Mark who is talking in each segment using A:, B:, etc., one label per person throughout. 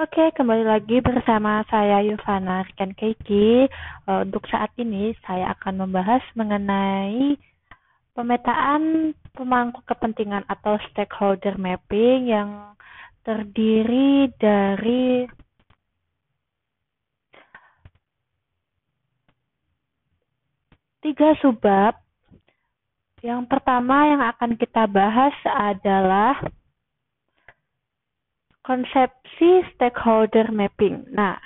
A: Oke, kembali lagi bersama saya Yovana Rikan Keiki. Eh, Untuk saat ini saya akan membahas mengenai pemetaan pemangku kepentingan atau stakeholder mapping yang terdiri dari tiga subbab. Yang pertama yang akan kita bahas adalah konsepsi stakeholder mapping. Nah,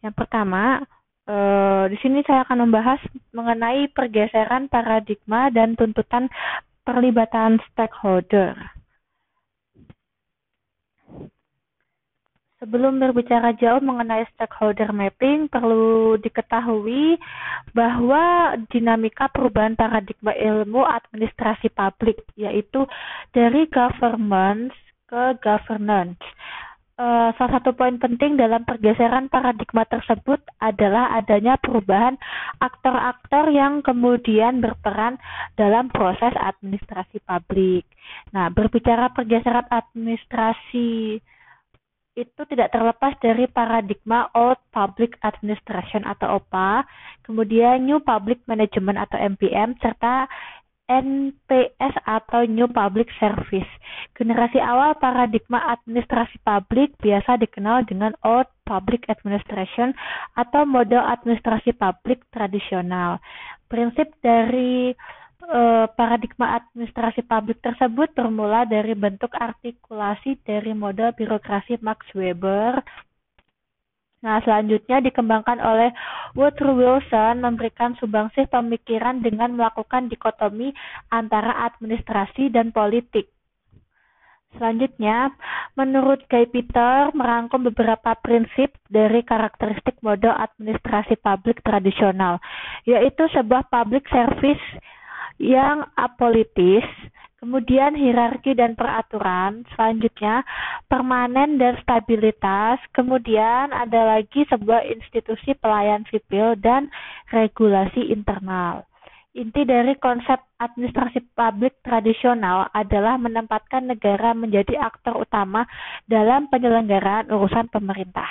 A: yang pertama eh, di sini saya akan membahas mengenai pergeseran paradigma dan tuntutan perlibatan stakeholder. Sebelum berbicara jauh mengenai stakeholder mapping, perlu diketahui bahwa dinamika perubahan paradigma ilmu administrasi publik, yaitu dari governance ke governance. Uh, salah satu poin penting dalam pergeseran paradigma tersebut adalah adanya perubahan aktor-aktor yang kemudian berperan dalam proses administrasi publik. Nah, berbicara pergeseran administrasi itu tidak terlepas dari paradigma Old Public Administration atau OPA, kemudian New Public Management atau MPM, serta NPS atau New Public Service. Generasi awal paradigma administrasi publik biasa dikenal dengan Old Public Administration atau model administrasi publik tradisional. Prinsip dari Eh, paradigma administrasi publik tersebut bermula dari bentuk artikulasi dari model birokrasi Max Weber. Nah, selanjutnya dikembangkan oleh Woodrow Wilson memberikan subangsih pemikiran dengan melakukan dikotomi antara administrasi dan politik. Selanjutnya, menurut Guy Peter merangkum beberapa prinsip dari karakteristik model administrasi publik tradisional, yaitu sebuah public service yang apolitis, kemudian hierarki dan peraturan, selanjutnya permanen dan stabilitas, kemudian ada lagi sebuah institusi pelayan sipil dan regulasi internal. Inti dari konsep administrasi publik tradisional adalah menempatkan negara menjadi aktor utama dalam penyelenggaraan urusan pemerintah.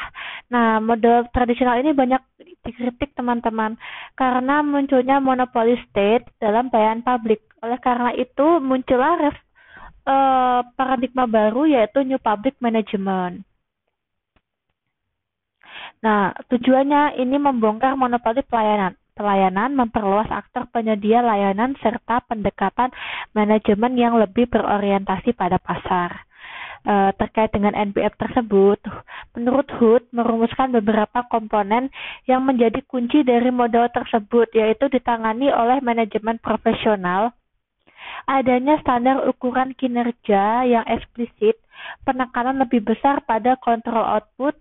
A: Nah, model tradisional ini banyak dikritik teman-teman karena munculnya monopoli state dalam pelayanan publik. Oleh karena itu, muncullah ref, eh, paradigma baru yaitu New Public Management. Nah, tujuannya ini membongkar monopoli pelayanan pelayanan, memperluas aktor penyedia layanan, serta pendekatan manajemen yang lebih berorientasi pada pasar. E, terkait dengan NPF tersebut, menurut Hood merumuskan beberapa komponen yang menjadi kunci dari model tersebut, yaitu ditangani oleh manajemen profesional, adanya standar ukuran kinerja yang eksplisit, penekanan lebih besar pada kontrol output,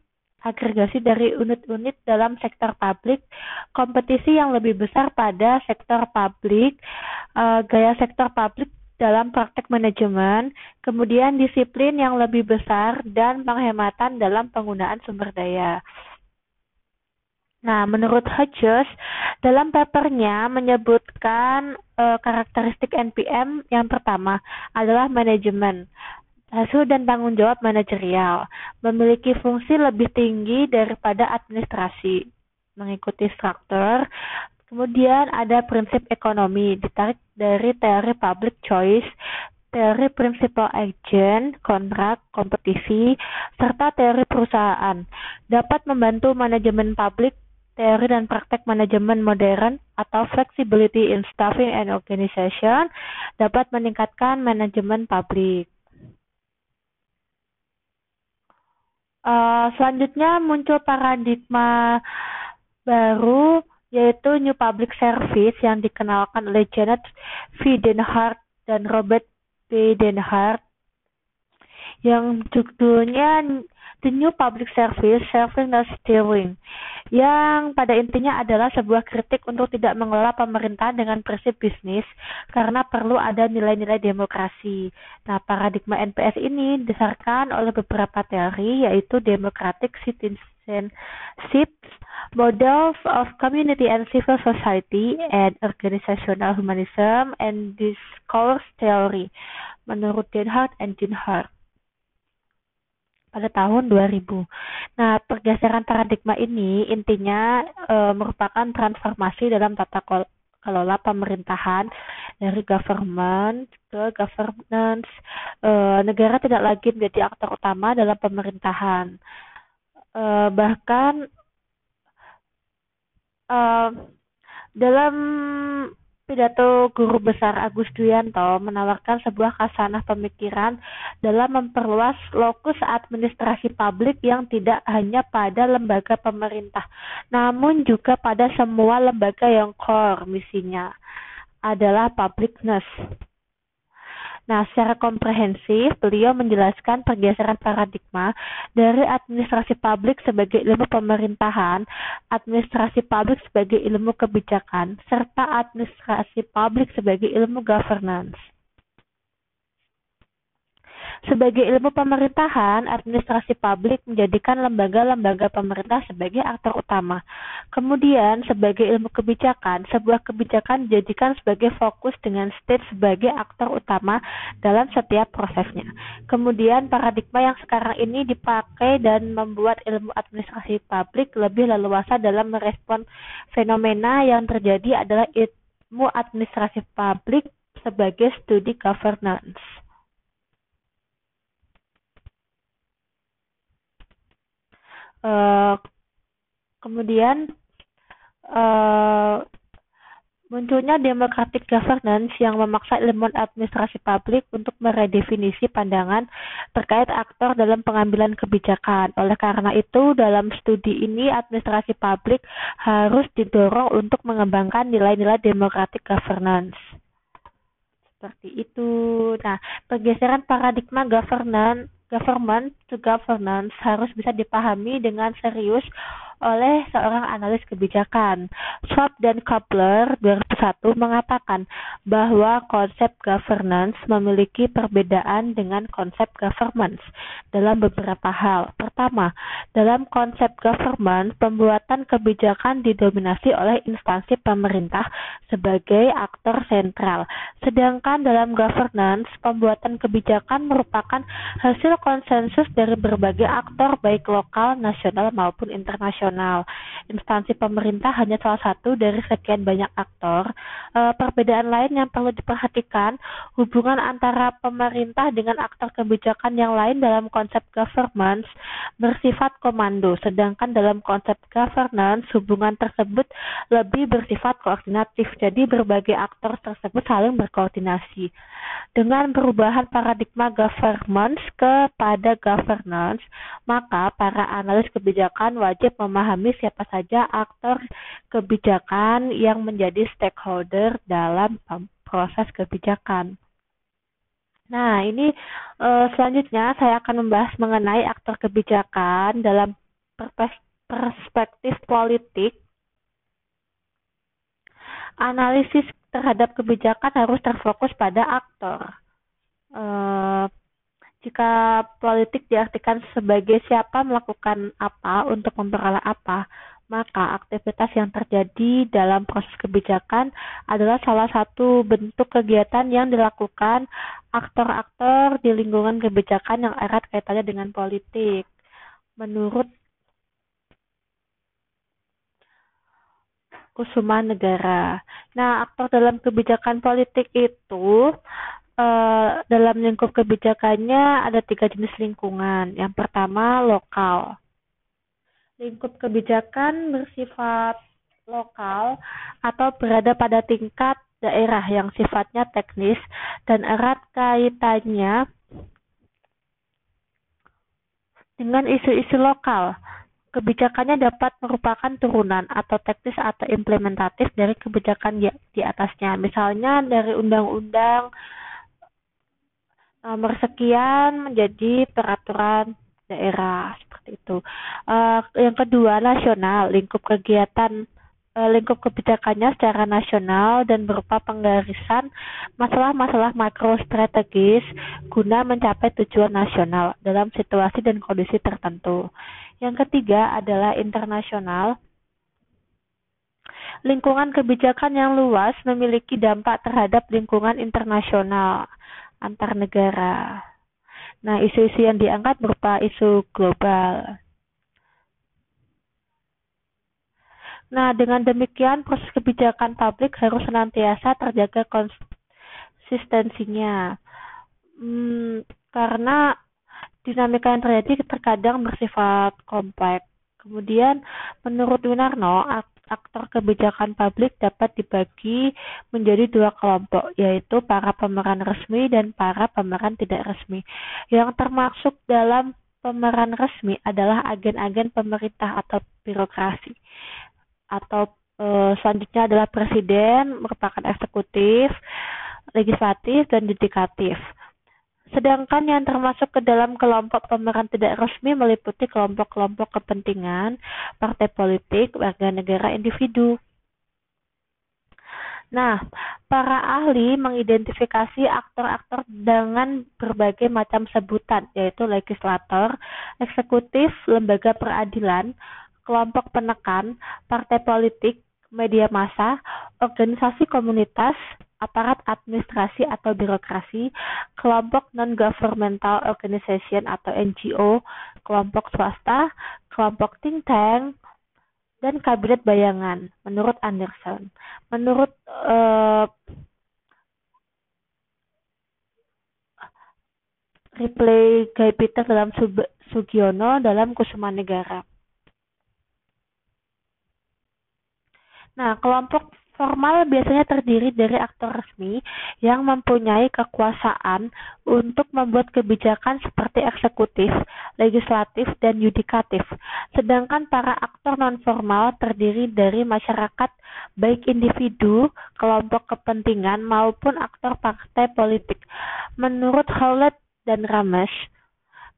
A: agregasi dari unit-unit dalam sektor publik, kompetisi yang lebih besar pada sektor publik, uh, gaya sektor publik dalam praktek manajemen, kemudian disiplin yang lebih besar dan penghematan dalam penggunaan sumber daya. Nah, menurut Hodges, dalam papernya menyebutkan uh, karakteristik NPM yang pertama adalah manajemen hasil dan tanggung jawab manajerial, memiliki fungsi lebih tinggi daripada administrasi, mengikuti struktur. Kemudian ada prinsip ekonomi, ditarik dari teori public choice, teori principal agent, kontrak, kompetisi, serta teori perusahaan. Dapat membantu manajemen publik, teori dan praktek manajemen modern atau flexibility in staffing and organization dapat meningkatkan manajemen publik. Uh, selanjutnya muncul paradigma baru yaitu New Public Service yang dikenalkan oleh Janet V. Denhart dan Robert B. Denhart yang judulnya The New Public Service Serving the Steering yang pada intinya adalah sebuah kritik untuk tidak mengelola pemerintahan dengan prinsip bisnis karena perlu ada nilai-nilai demokrasi. Nah, paradigma NPS ini didasarkan oleh beberapa teori yaitu democratic citizenship, models of community and civil society, and organizational humanism, and discourse theory menurut Denhart and Dinhart. Pada tahun 2000. Nah, pergeseran paradigma ini intinya e, merupakan transformasi dalam tata kelola pemerintahan dari government ke governance. E, negara tidak lagi menjadi aktor utama dalam pemerintahan. E, bahkan e, dalam pidato guru besar Agus Duyanto menawarkan sebuah kasanah pemikiran dalam memperluas lokus administrasi publik yang tidak hanya pada lembaga pemerintah, namun juga pada semua lembaga yang core misinya adalah publicness. Nah, secara komprehensif, beliau menjelaskan pergeseran paradigma dari administrasi publik sebagai ilmu pemerintahan, administrasi publik sebagai ilmu kebijakan, serta administrasi publik sebagai ilmu governance. Sebagai ilmu pemerintahan, administrasi publik menjadikan lembaga-lembaga pemerintah sebagai aktor utama. Kemudian, sebagai ilmu kebijakan, sebuah kebijakan dijadikan sebagai fokus dengan state sebagai aktor utama dalam setiap prosesnya. Kemudian, paradigma yang sekarang ini dipakai dan membuat ilmu administrasi publik lebih leluasa dalam merespon fenomena yang terjadi adalah ilmu administrasi publik sebagai studi governance. Uh, kemudian uh, munculnya democratic governance yang memaksa ilmuwan administrasi publik untuk meredefinisi pandangan terkait aktor dalam pengambilan kebijakan. Oleh karena itu, dalam studi ini administrasi publik harus didorong untuk mengembangkan nilai-nilai democratic governance. Seperti itu. Nah, pergeseran paradigma governance government to governance harus bisa dipahami dengan serius oleh seorang analis kebijakan. Schwab dan Kapler 2001 mengatakan bahwa konsep governance memiliki perbedaan dengan konsep governance dalam beberapa hal. Pertama, dalam konsep government, pembuatan kebijakan didominasi oleh instansi pemerintah sebagai aktor sentral. Sedangkan dalam governance, pembuatan kebijakan merupakan hasil konsensus dari berbagai aktor baik lokal, nasional maupun internasional nasional. Instansi pemerintah hanya salah satu dari sekian banyak aktor. E, perbedaan lain yang perlu diperhatikan, hubungan antara pemerintah dengan aktor kebijakan yang lain dalam konsep governance bersifat komando, sedangkan dalam konsep governance hubungan tersebut lebih bersifat koordinatif. Jadi berbagai aktor tersebut saling berkoordinasi. Dengan perubahan paradigma governance kepada governance, maka para analis kebijakan wajib memahami siapa saja aktor kebijakan yang menjadi stakeholder dalam proses kebijakan. Nah, ini uh, selanjutnya saya akan membahas mengenai aktor kebijakan dalam perspektif politik. Analisis terhadap kebijakan harus terfokus pada aktor. Jika politik diartikan sebagai siapa melakukan apa untuk memperoleh apa, maka aktivitas yang terjadi dalam proses kebijakan adalah salah satu bentuk kegiatan yang dilakukan aktor-aktor di lingkungan kebijakan yang erat kaitannya dengan politik. Menurut Kusuma Negara. Nah, aktor dalam kebijakan politik itu uh, dalam lingkup kebijakannya ada tiga jenis lingkungan. Yang pertama lokal. Lingkup kebijakan bersifat lokal atau berada pada tingkat daerah yang sifatnya teknis dan erat kaitannya dengan isu-isu lokal. Kebijakannya dapat merupakan turunan atau teknis atau implementatif dari kebijakan di atasnya. Misalnya dari undang-undang nomor sekian menjadi peraturan daerah seperti itu. Uh, yang kedua nasional, lingkup kegiatan uh, lingkup kebijakannya secara nasional dan berupa penggarisan masalah-masalah makro strategis guna mencapai tujuan nasional dalam situasi dan kondisi tertentu. Yang ketiga adalah internasional. Lingkungan kebijakan yang luas memiliki dampak terhadap lingkungan internasional antar negara. Nah, isu-isu yang diangkat berupa isu global. Nah, dengan demikian proses kebijakan publik harus senantiasa terjaga konsistensinya. Hmm, karena dinamika yang terjadi terkadang bersifat kompleks. Kemudian, menurut Winarno, aktor kebijakan publik dapat dibagi menjadi dua kelompok, yaitu para pemeran resmi dan para pemeran tidak resmi. Yang termasuk dalam pemeran resmi adalah agen-agen pemerintah atau birokrasi. Atau e, selanjutnya adalah presiden, merupakan eksekutif, legislatif, dan yudikatif. Sedangkan yang termasuk ke dalam kelompok pemeran tidak resmi meliputi kelompok-kelompok kepentingan, partai politik, warga negara, individu. Nah, para ahli mengidentifikasi aktor-aktor dengan berbagai macam sebutan, yaitu legislator, eksekutif, lembaga peradilan, kelompok penekan, partai politik, media massa, organisasi komunitas, aparat administrasi atau birokrasi, kelompok non-governmental organization atau NGO, kelompok swasta, kelompok think tank, dan kabinet bayangan, menurut Anderson. Menurut uh, replay Guy Peter dalam Sugiono dalam Kusuma Negara. Nah, kelompok Formal biasanya terdiri dari aktor resmi yang mempunyai kekuasaan untuk membuat kebijakan seperti eksekutif, legislatif, dan yudikatif. Sedangkan para aktor non-formal terdiri dari masyarakat, baik individu, kelompok kepentingan, maupun aktor partai politik. Menurut Howlett dan Ramesh,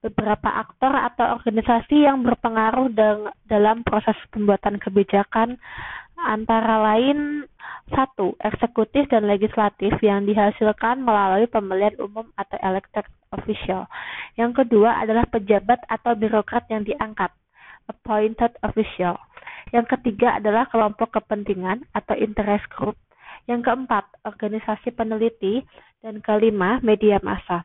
A: beberapa aktor atau organisasi yang berpengaruh dalam proses pembuatan kebijakan antara lain satu, eksekutif dan legislatif yang dihasilkan melalui pemilihan umum atau elected official. Yang kedua adalah pejabat atau birokrat yang diangkat, appointed official. Yang ketiga adalah kelompok kepentingan atau interest group. Yang keempat, organisasi peneliti. Dan kelima, media massa.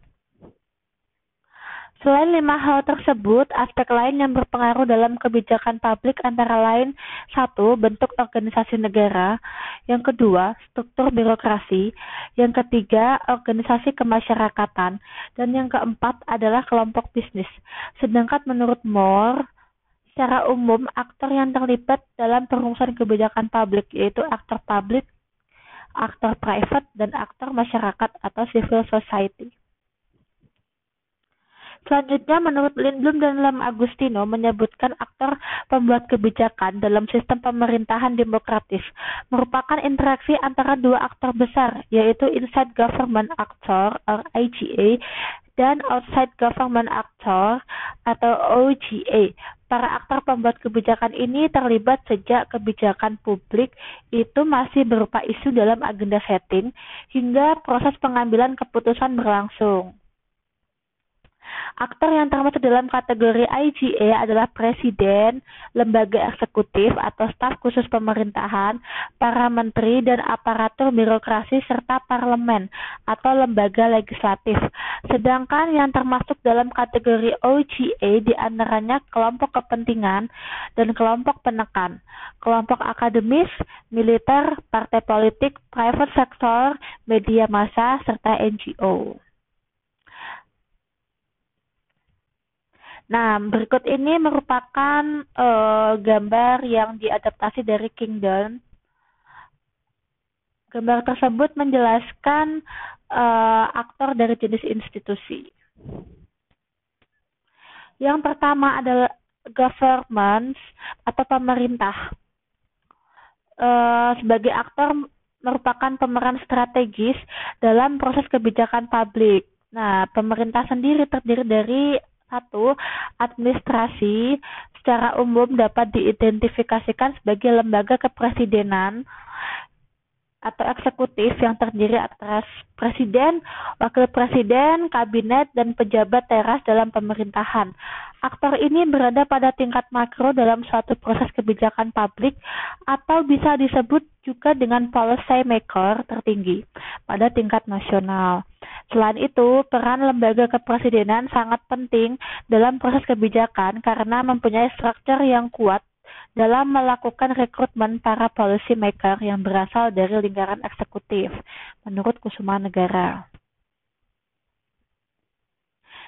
A: Selain lima hal tersebut, aspek lain yang berpengaruh dalam kebijakan publik antara lain satu, bentuk organisasi negara, yang kedua, struktur birokrasi, yang ketiga, organisasi kemasyarakatan, dan yang keempat adalah kelompok bisnis. Sedangkan menurut Moore, secara umum aktor yang terlibat dalam perumusan kebijakan publik yaitu aktor publik, aktor private, dan aktor masyarakat atau civil society. Selanjutnya, menurut Lindblom dan Lam Agustino menyebutkan aktor pembuat kebijakan dalam sistem pemerintahan demokratis merupakan interaksi antara dua aktor besar, yaitu inside government actor or IGA dan outside government actor atau OGA. Para aktor pembuat kebijakan ini terlibat sejak kebijakan publik itu masih berupa isu dalam agenda setting hingga proses pengambilan keputusan berlangsung. Aktor yang termasuk dalam kategori IGA adalah presiden, lembaga eksekutif atau staf khusus pemerintahan, para menteri dan aparatur birokrasi serta parlemen atau lembaga legislatif. Sedangkan yang termasuk dalam kategori OGA di antaranya kelompok kepentingan dan kelompok penekan, kelompok akademis, militer, partai politik, private sector, media massa, serta NGO. Nah, berikut ini merupakan uh, gambar yang diadaptasi dari Kingdom. Gambar tersebut menjelaskan uh, aktor dari jenis institusi. Yang pertama adalah government atau pemerintah. Uh, sebagai aktor merupakan pemeran strategis dalam proses kebijakan publik. Nah, pemerintah sendiri terdiri dari satu, administrasi secara umum dapat diidentifikasikan sebagai lembaga kepresidenan atau eksekutif yang terdiri atas presiden, wakil presiden, kabinet, dan pejabat teras dalam pemerintahan. Aktor ini berada pada tingkat makro dalam suatu proses kebijakan publik atau bisa disebut juga dengan policy maker tertinggi pada tingkat nasional. Selain itu, peran lembaga kepresidenan sangat penting dalam proses kebijakan karena mempunyai struktur yang kuat dalam melakukan rekrutmen para policy maker yang berasal dari lingkaran eksekutif, menurut Kusuma Negara.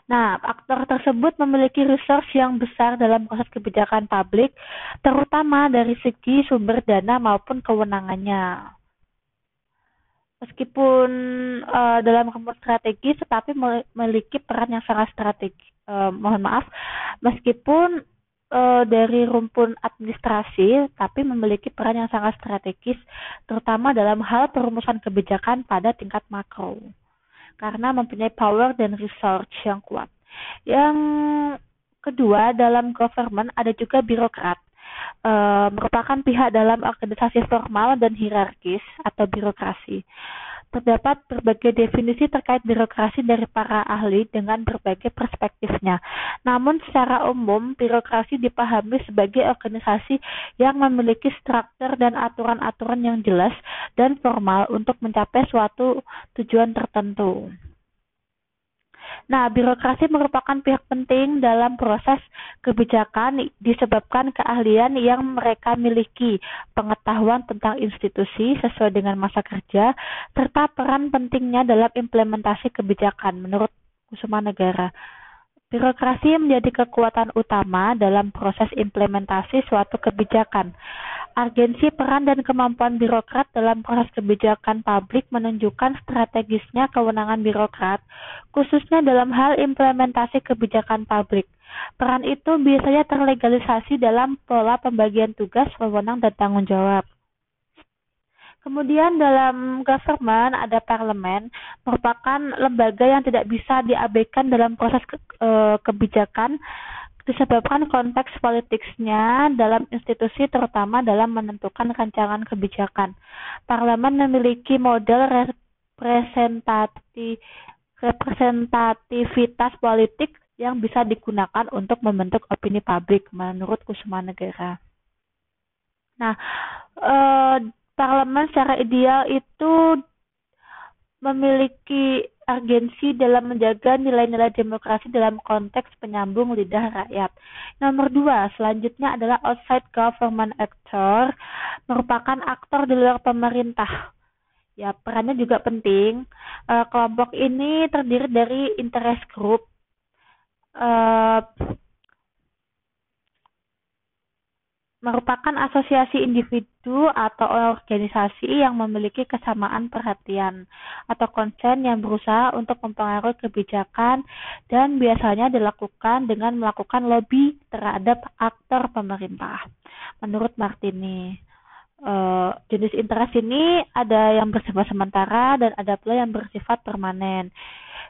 A: Nah, aktor tersebut memiliki resource yang besar dalam proses kebijakan publik, terutama dari segi sumber dana maupun kewenangannya. Meskipun uh, dalam kampus strategis, tetapi memiliki peran yang sangat strategis. Uh, mohon maaf, meskipun uh, dari rumpun administrasi, tapi memiliki peran yang sangat strategis, terutama dalam hal perumusan kebijakan pada tingkat makro, karena mempunyai power dan research yang kuat. Yang kedua, dalam government ada juga birokrat. Uh, merupakan pihak dalam organisasi formal dan hierarkis atau birokrasi. Terdapat berbagai definisi terkait birokrasi dari para ahli dengan berbagai perspektifnya. Namun secara umum, birokrasi dipahami sebagai organisasi yang memiliki struktur dan aturan-aturan yang jelas dan formal untuk mencapai suatu tujuan tertentu. Nah, birokrasi merupakan pihak penting dalam proses kebijakan disebabkan keahlian yang mereka miliki, pengetahuan tentang institusi sesuai dengan masa kerja, serta peran pentingnya dalam implementasi kebijakan menurut Kusuma Negara. Birokrasi menjadi kekuatan utama dalam proses implementasi suatu kebijakan. Agensi peran dan kemampuan birokrat dalam proses kebijakan publik menunjukkan strategisnya kewenangan birokrat, khususnya dalam hal implementasi kebijakan publik. Peran itu biasanya terlegalisasi dalam pola pembagian tugas, wewenang, dan tanggung jawab. Kemudian dalam government ada parlemen, merupakan lembaga yang tidak bisa diabaikan dalam proses ke, e, kebijakan disebabkan konteks politiknya dalam institusi terutama dalam menentukan rancangan kebijakan. Parlemen memiliki model representasi, representativitas politik yang bisa digunakan untuk membentuk opini publik menurut Kusuma Negara. Nah, eh, parlemen secara ideal itu memiliki urgensi dalam menjaga nilai-nilai demokrasi dalam konteks penyambung lidah rakyat. Nomor dua, selanjutnya adalah outside government actor, merupakan aktor di luar pemerintah. Ya, perannya juga penting. Uh, kelompok ini terdiri dari interest group, uh, merupakan asosiasi individu atau organisasi yang memiliki kesamaan perhatian atau konsen yang berusaha untuk mempengaruhi kebijakan dan biasanya dilakukan dengan melakukan lobby terhadap aktor pemerintah. Menurut Martini, uh, jenis interest ini ada yang bersifat sementara dan ada pula yang bersifat permanen.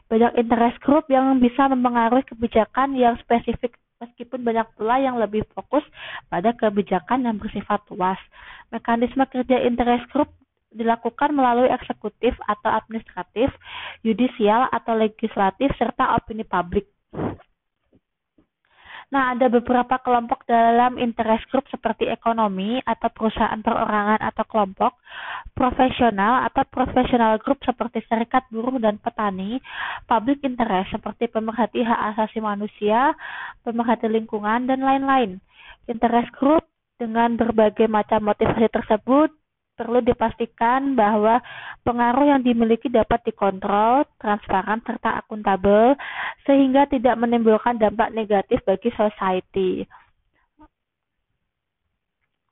A: Banyak interest group yang bisa mempengaruhi kebijakan yang spesifik meskipun banyak pula yang lebih fokus pada kebijakan yang bersifat luas. Mekanisme kerja interest group dilakukan melalui eksekutif atau administratif, yudisial atau legislatif, serta opini publik. Nah, ada beberapa kelompok dalam interest group seperti ekonomi atau perusahaan perorangan atau kelompok, profesional atau profesional group seperti serikat buruh dan petani, public interest seperti pemerhati hak asasi manusia, pemerhati lingkungan, dan lain-lain. Interest group dengan berbagai macam motivasi tersebut perlu dipastikan bahwa pengaruh yang dimiliki dapat dikontrol, transparan, serta akuntabel, sehingga tidak menimbulkan dampak negatif bagi society.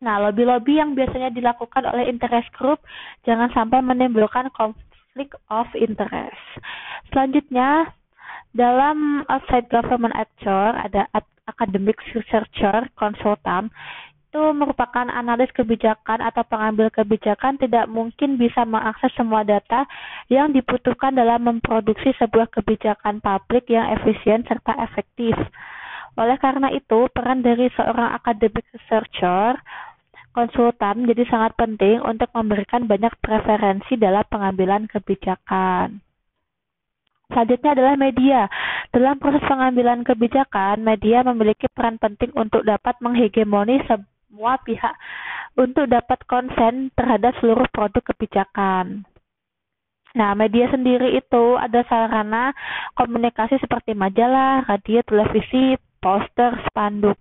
A: Nah, lobby-lobby yang biasanya dilakukan oleh interest group jangan sampai menimbulkan konflik of interest. Selanjutnya, dalam outside government actor ada academic researcher, konsultan itu merupakan analis kebijakan atau pengambil kebijakan tidak mungkin bisa mengakses semua data yang dibutuhkan dalam memproduksi sebuah kebijakan publik yang efisien serta efektif. Oleh karena itu, peran dari seorang academic researcher konsultan menjadi sangat penting untuk memberikan banyak preferensi dalam pengambilan kebijakan. Selanjutnya adalah media. Dalam proses pengambilan kebijakan, media memiliki peran penting untuk dapat menghegemoni semua pihak untuk dapat konsen terhadap seluruh produk kebijakan. Nah, media sendiri itu ada sarana komunikasi seperti majalah, radio, televisi, poster, spanduk.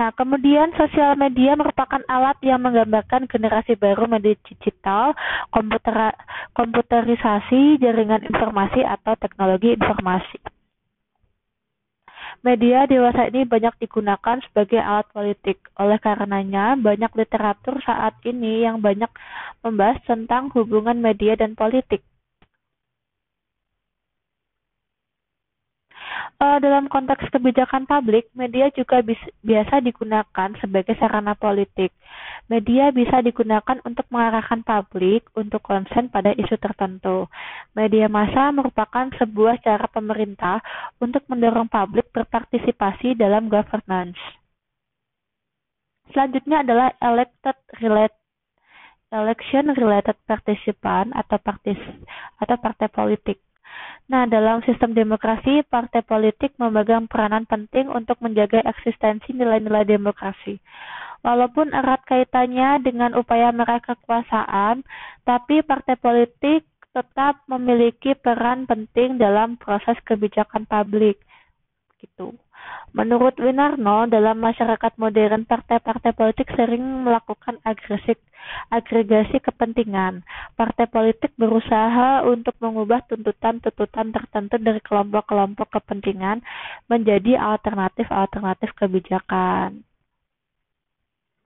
A: Nah, kemudian sosial media merupakan alat yang menggambarkan generasi baru media digital, komputer, komputerisasi, jaringan informasi, atau teknologi informasi. Media dewasa ini banyak digunakan sebagai alat politik. Oleh karenanya, banyak literatur saat ini yang banyak membahas tentang hubungan media dan politik. uh, dalam konteks kebijakan publik, media juga biasa digunakan sebagai sarana politik. Media bisa digunakan untuk mengarahkan publik untuk konsen pada isu tertentu. Media massa merupakan sebuah cara pemerintah untuk mendorong publik berpartisipasi dalam governance. Selanjutnya adalah elected related election related participant atau partis atau partai politik. Nah, dalam sistem demokrasi, partai politik memegang peranan penting untuk menjaga eksistensi nilai-nilai demokrasi. Walaupun erat kaitannya dengan upaya meraih kekuasaan, tapi partai politik tetap memiliki peran penting dalam proses kebijakan publik. Gitu. Menurut Winarno, dalam masyarakat modern, partai-partai politik sering melakukan agresif agregasi kepentingan. Partai politik berusaha untuk mengubah tuntutan-tuntutan tertentu dari kelompok-kelompok kepentingan menjadi alternatif-alternatif kebijakan.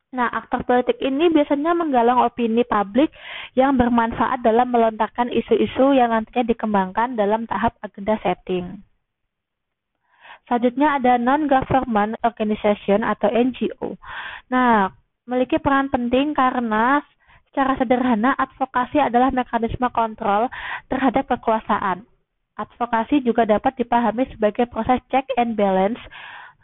A: Nah, aktor politik ini biasanya menggalang opini publik yang bermanfaat dalam melontarkan isu-isu yang nantinya dikembangkan dalam tahap agenda setting. Selanjutnya ada non-government organization atau NGO. Nah, memiliki peran penting karena secara sederhana advokasi adalah mekanisme kontrol terhadap kekuasaan. Advokasi juga dapat dipahami sebagai proses check and balance.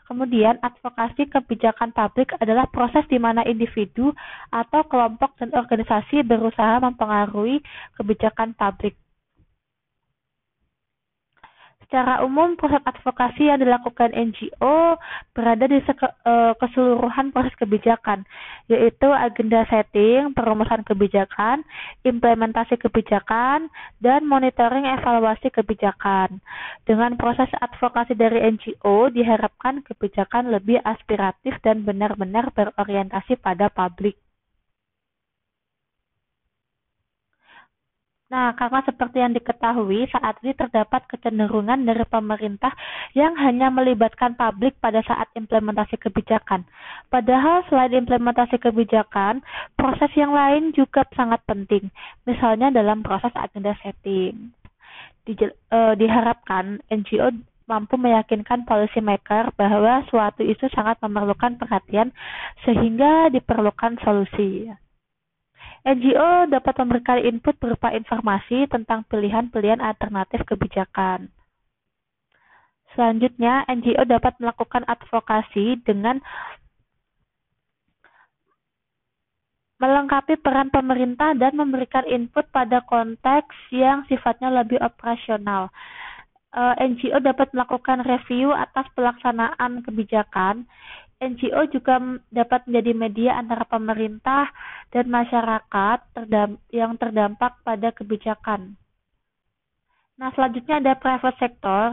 A: Kemudian, advokasi kebijakan publik adalah proses di mana individu atau kelompok dan organisasi berusaha mempengaruhi kebijakan publik. Secara umum, proses advokasi yang dilakukan NGO berada di uh, keseluruhan proses kebijakan, yaitu agenda setting, perumusan kebijakan, implementasi kebijakan, dan monitoring evaluasi kebijakan. Dengan proses advokasi dari NGO, diharapkan kebijakan lebih aspiratif dan benar-benar berorientasi pada publik. Nah, karena seperti yang diketahui, saat ini terdapat kecenderungan dari pemerintah yang hanya melibatkan publik pada saat implementasi kebijakan. Padahal selain implementasi kebijakan, proses yang lain juga sangat penting, misalnya dalam proses agenda setting. Di, uh, diharapkan NGO mampu meyakinkan policy maker bahwa suatu isu sangat memerlukan perhatian sehingga diperlukan solusi. NGO dapat memberikan input berupa informasi tentang pilihan-pilihan alternatif kebijakan. Selanjutnya, NGO dapat melakukan advokasi dengan melengkapi peran pemerintah dan memberikan input pada konteks yang sifatnya lebih operasional. Eh, NGO dapat melakukan review atas pelaksanaan kebijakan NGO juga dapat menjadi media antara pemerintah dan masyarakat yang terdampak pada kebijakan. Nah, selanjutnya ada private sector.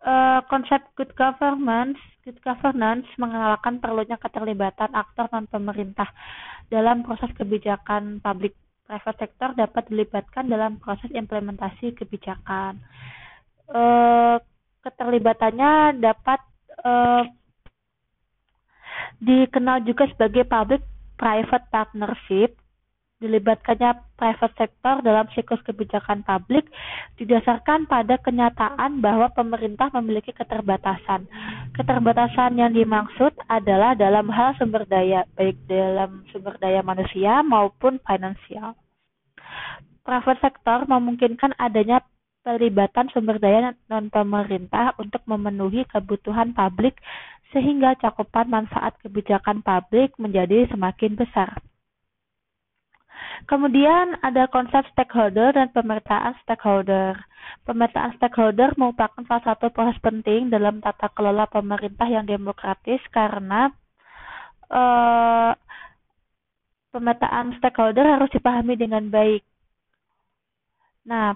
A: Uh, konsep good governance, good governance mengenalkan perlunya keterlibatan aktor non pemerintah dalam proses kebijakan publik. Private sector dapat dilibatkan dalam proses implementasi kebijakan. Uh, keterlibatannya dapat uh, dikenal juga sebagai public private partnership dilibatkannya private sector dalam siklus kebijakan publik didasarkan pada kenyataan bahwa pemerintah memiliki keterbatasan. Keterbatasan yang dimaksud adalah dalam hal sumber daya, baik dalam sumber daya manusia maupun finansial. Private sector memungkinkan adanya pelibatan sumber daya non pemerintah untuk memenuhi kebutuhan publik sehingga cakupan manfaat kebijakan publik menjadi semakin besar. Kemudian ada konsep stakeholder dan pemetaan stakeholder. Pemetaan stakeholder merupakan salah satu proses penting dalam tata kelola pemerintah yang demokratis karena uh, pemetaan stakeholder harus dipahami dengan baik. Nah,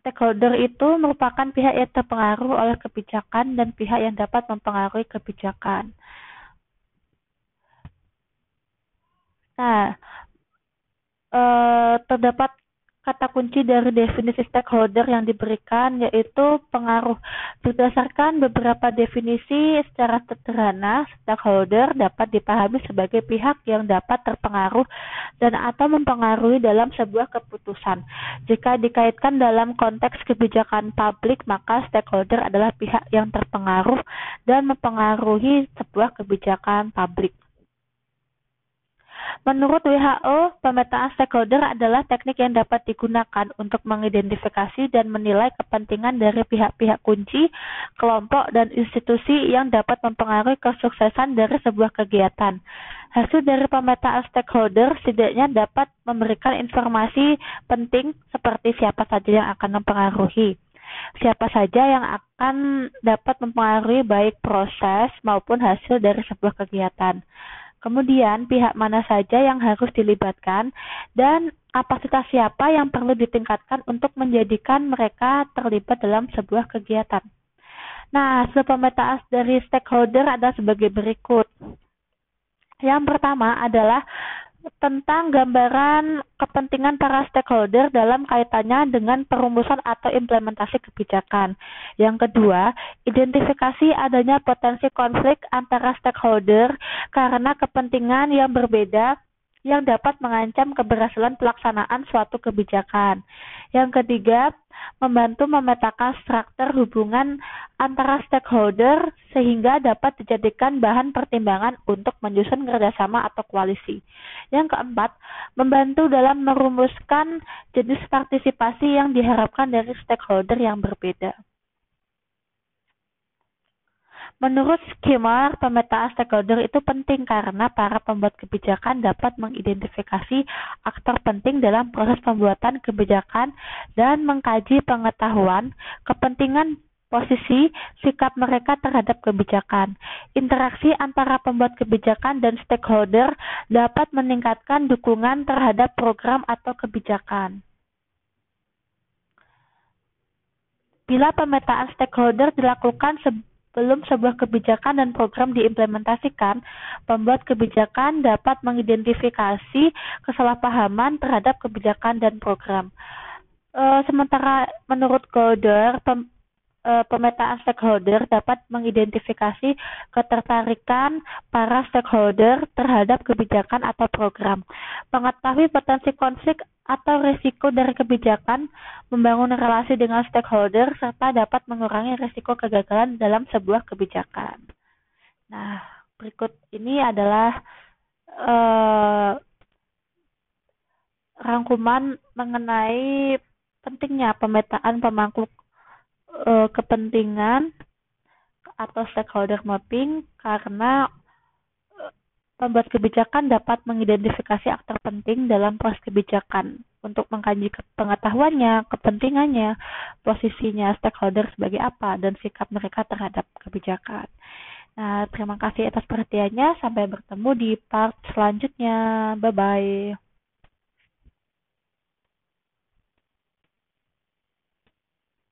A: stakeholder itu merupakan pihak yang terpengaruh oleh kebijakan dan pihak yang dapat mempengaruhi kebijakan. Nah, eh, terdapat kata kunci dari definisi stakeholder yang diberikan yaitu pengaruh. Berdasarkan beberapa definisi secara sederhana, stakeholder dapat dipahami sebagai pihak yang dapat terpengaruh dan atau mempengaruhi dalam sebuah keputusan. Jika dikaitkan dalam konteks kebijakan publik, maka stakeholder adalah pihak yang terpengaruh dan mempengaruhi sebuah kebijakan publik. Menurut WHO, pemetaan stakeholder adalah teknik yang dapat digunakan untuk mengidentifikasi dan menilai kepentingan dari pihak-pihak kunci, kelompok, dan institusi yang dapat mempengaruhi kesuksesan dari sebuah kegiatan. Hasil dari pemetaan stakeholder setidaknya dapat memberikan informasi penting seperti siapa saja yang akan mempengaruhi siapa saja yang akan dapat mempengaruhi baik proses maupun hasil dari sebuah kegiatan. Kemudian pihak mana saja yang harus dilibatkan dan kapasitas siapa yang perlu ditingkatkan untuk menjadikan mereka terlibat dalam sebuah kegiatan. Nah, hasil pemetaan dari stakeholder ada sebagai berikut. Yang pertama adalah tentang gambaran kepentingan para stakeholder dalam kaitannya dengan perumusan atau implementasi kebijakan. Yang kedua, identifikasi adanya potensi konflik antara stakeholder karena kepentingan yang berbeda yang dapat mengancam keberhasilan pelaksanaan suatu kebijakan. Yang ketiga, membantu memetakan struktur hubungan antara stakeholder sehingga dapat dijadikan bahan pertimbangan untuk menyusun kerjasama atau koalisi. Yang keempat, membantu dalam merumuskan jenis partisipasi yang diharapkan dari stakeholder yang berbeda. Menurut skema, pemetaan stakeholder itu penting karena para pembuat kebijakan dapat mengidentifikasi aktor penting dalam proses pembuatan kebijakan dan mengkaji pengetahuan, kepentingan posisi sikap mereka terhadap kebijakan. Interaksi antara pembuat kebijakan dan stakeholder dapat meningkatkan dukungan terhadap program atau kebijakan. Bila pemetaan stakeholder dilakukan belum sebuah kebijakan dan program diimplementasikan, pembuat kebijakan dapat mengidentifikasi kesalahpahaman terhadap kebijakan dan program. E, sementara menurut Golder, pem, e, pemetaan stakeholder dapat mengidentifikasi ketertarikan para stakeholder terhadap kebijakan atau program, mengetahui potensi konflik atau risiko dari kebijakan, membangun relasi dengan stakeholder, serta dapat mengurangi risiko kegagalan dalam sebuah kebijakan. Nah, berikut ini adalah uh, rangkuman mengenai pentingnya pemetaan pemangku uh, kepentingan atau stakeholder mapping karena Pembuat kebijakan dapat mengidentifikasi aktor penting dalam proses kebijakan untuk mengkaji pengetahuannya, kepentingannya, posisinya stakeholder sebagai apa, dan sikap mereka terhadap kebijakan. Nah, terima kasih atas perhatiannya. Sampai bertemu di part selanjutnya. Bye-bye.